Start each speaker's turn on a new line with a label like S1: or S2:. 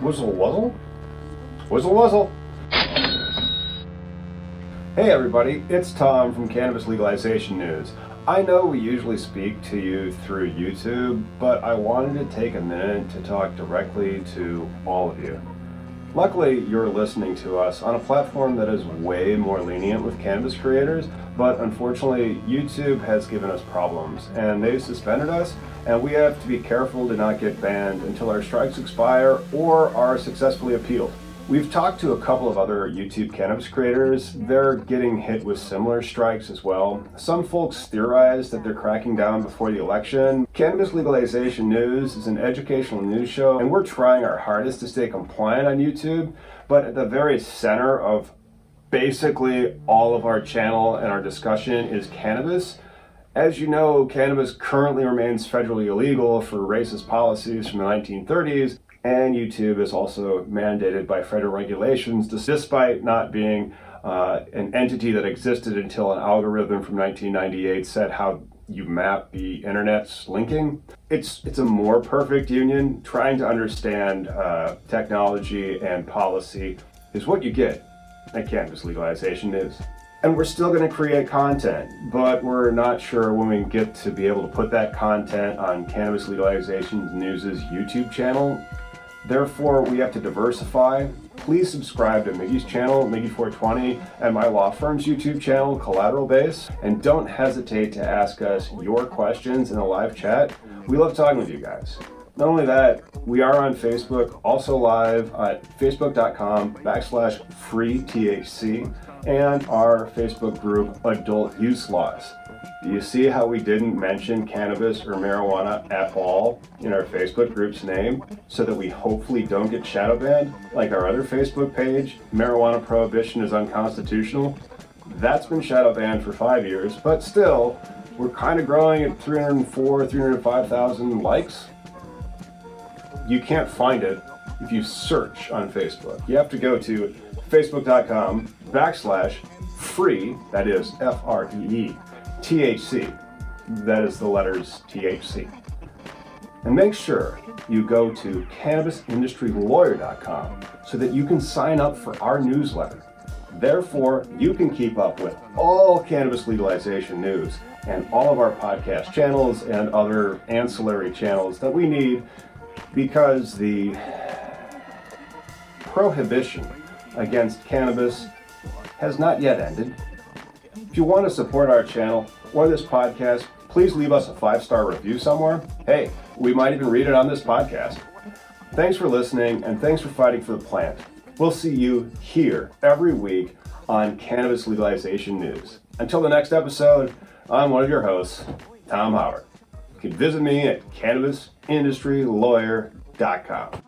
S1: Whizzle wuzzle? Whizzle wuzzle! Hey everybody, it's Tom from Cannabis Legalization News. I know we usually speak to you through YouTube, but I wanted to take a minute to talk directly to all of you. Luckily, you're listening to us on a platform that is way more lenient with cannabis creators, but unfortunately, YouTube has given us problems and they've suspended us, and we have to be careful to not get banned until our strikes expire or are successfully appealed. We've talked to a couple of other YouTube cannabis creators. They're getting hit with similar strikes as well. Some folks theorize that they're cracking down before the election. Cannabis Legalization News is an educational news show, and we're trying our hardest to stay compliant on YouTube. But at the very center of basically all of our channel and our discussion is cannabis. As you know, cannabis currently remains federally illegal for racist policies from the 1930s, and YouTube is also mandated by federal regulations, despite not being uh, an entity that existed until an algorithm from 1998 said how you map the internet's linking. It's it's a more perfect union. Trying to understand uh, technology and policy is what you get at Cannabis Legalization News. And we're still going to create content, but we're not sure when we get to be able to put that content on Cannabis Legalization News's YouTube channel Therefore, we have to diversify. Please subscribe to Miggy's channel, Miggy420, and my law firm's YouTube channel, Collateral Base. And don't hesitate to ask us your questions in the live chat. We love talking with you guys. Not only that, we are on Facebook, also live at facebook.com backslash free THC and our Facebook group, Adult Use Laws. Do you see how we didn't mention cannabis or marijuana at all in our Facebook group's name so that we hopefully don't get shadow banned? Like our other Facebook page, Marijuana Prohibition is Unconstitutional. That's been shadow banned for five years, but still, we're kind of growing at 304, 305,000 likes. You can't find it if you search on Facebook. You have to go to facebook.com backslash free, that is F R E E, THC. That is the letters THC. And make sure you go to cannabisindustrylawyer.com so that you can sign up for our newsletter. Therefore, you can keep up with all cannabis legalization news and all of our podcast channels and other ancillary channels that we need because the prohibition against cannabis has not yet ended. If you want to support our channel or this podcast, please leave us a five star review somewhere. Hey, we might even read it on this podcast. Thanks for listening and thanks for fighting for the plant. We'll see you here every week on Cannabis Legalization News. Until the next episode, I'm one of your hosts, Tom Howard. You can visit me at cannabisindustrylawyer.com.